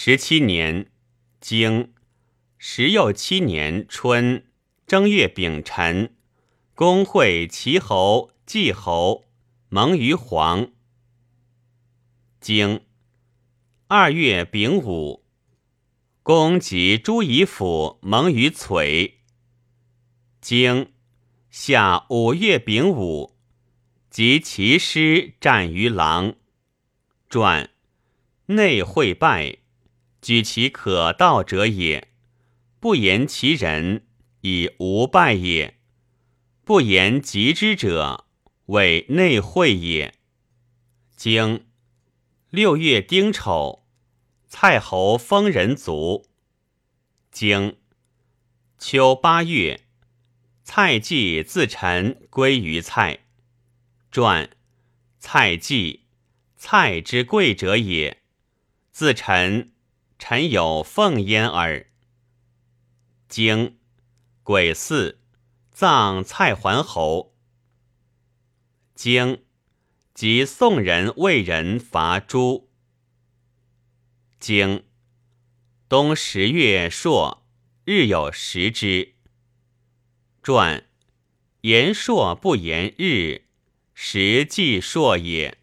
十七年，经十又七年春正月丙辰，公会齐侯、季侯盟于黄。经二月丙午，公及朱夷府盟于璀。经夏五月丙午，及其师战于狼。传内会败。举其可道者也，不言其人，以无败也；不言及之者，谓内会也。经六月丁丑，蔡侯封人卒。经秋八月，蔡季自陈归于蔡。传蔡季，蔡之贵者也，自陈。臣有奉焉耳。经癸巳，葬蔡桓侯。经即宋人、魏人伐诸。经冬十月朔，日有食之。传言朔不言日，时即朔也。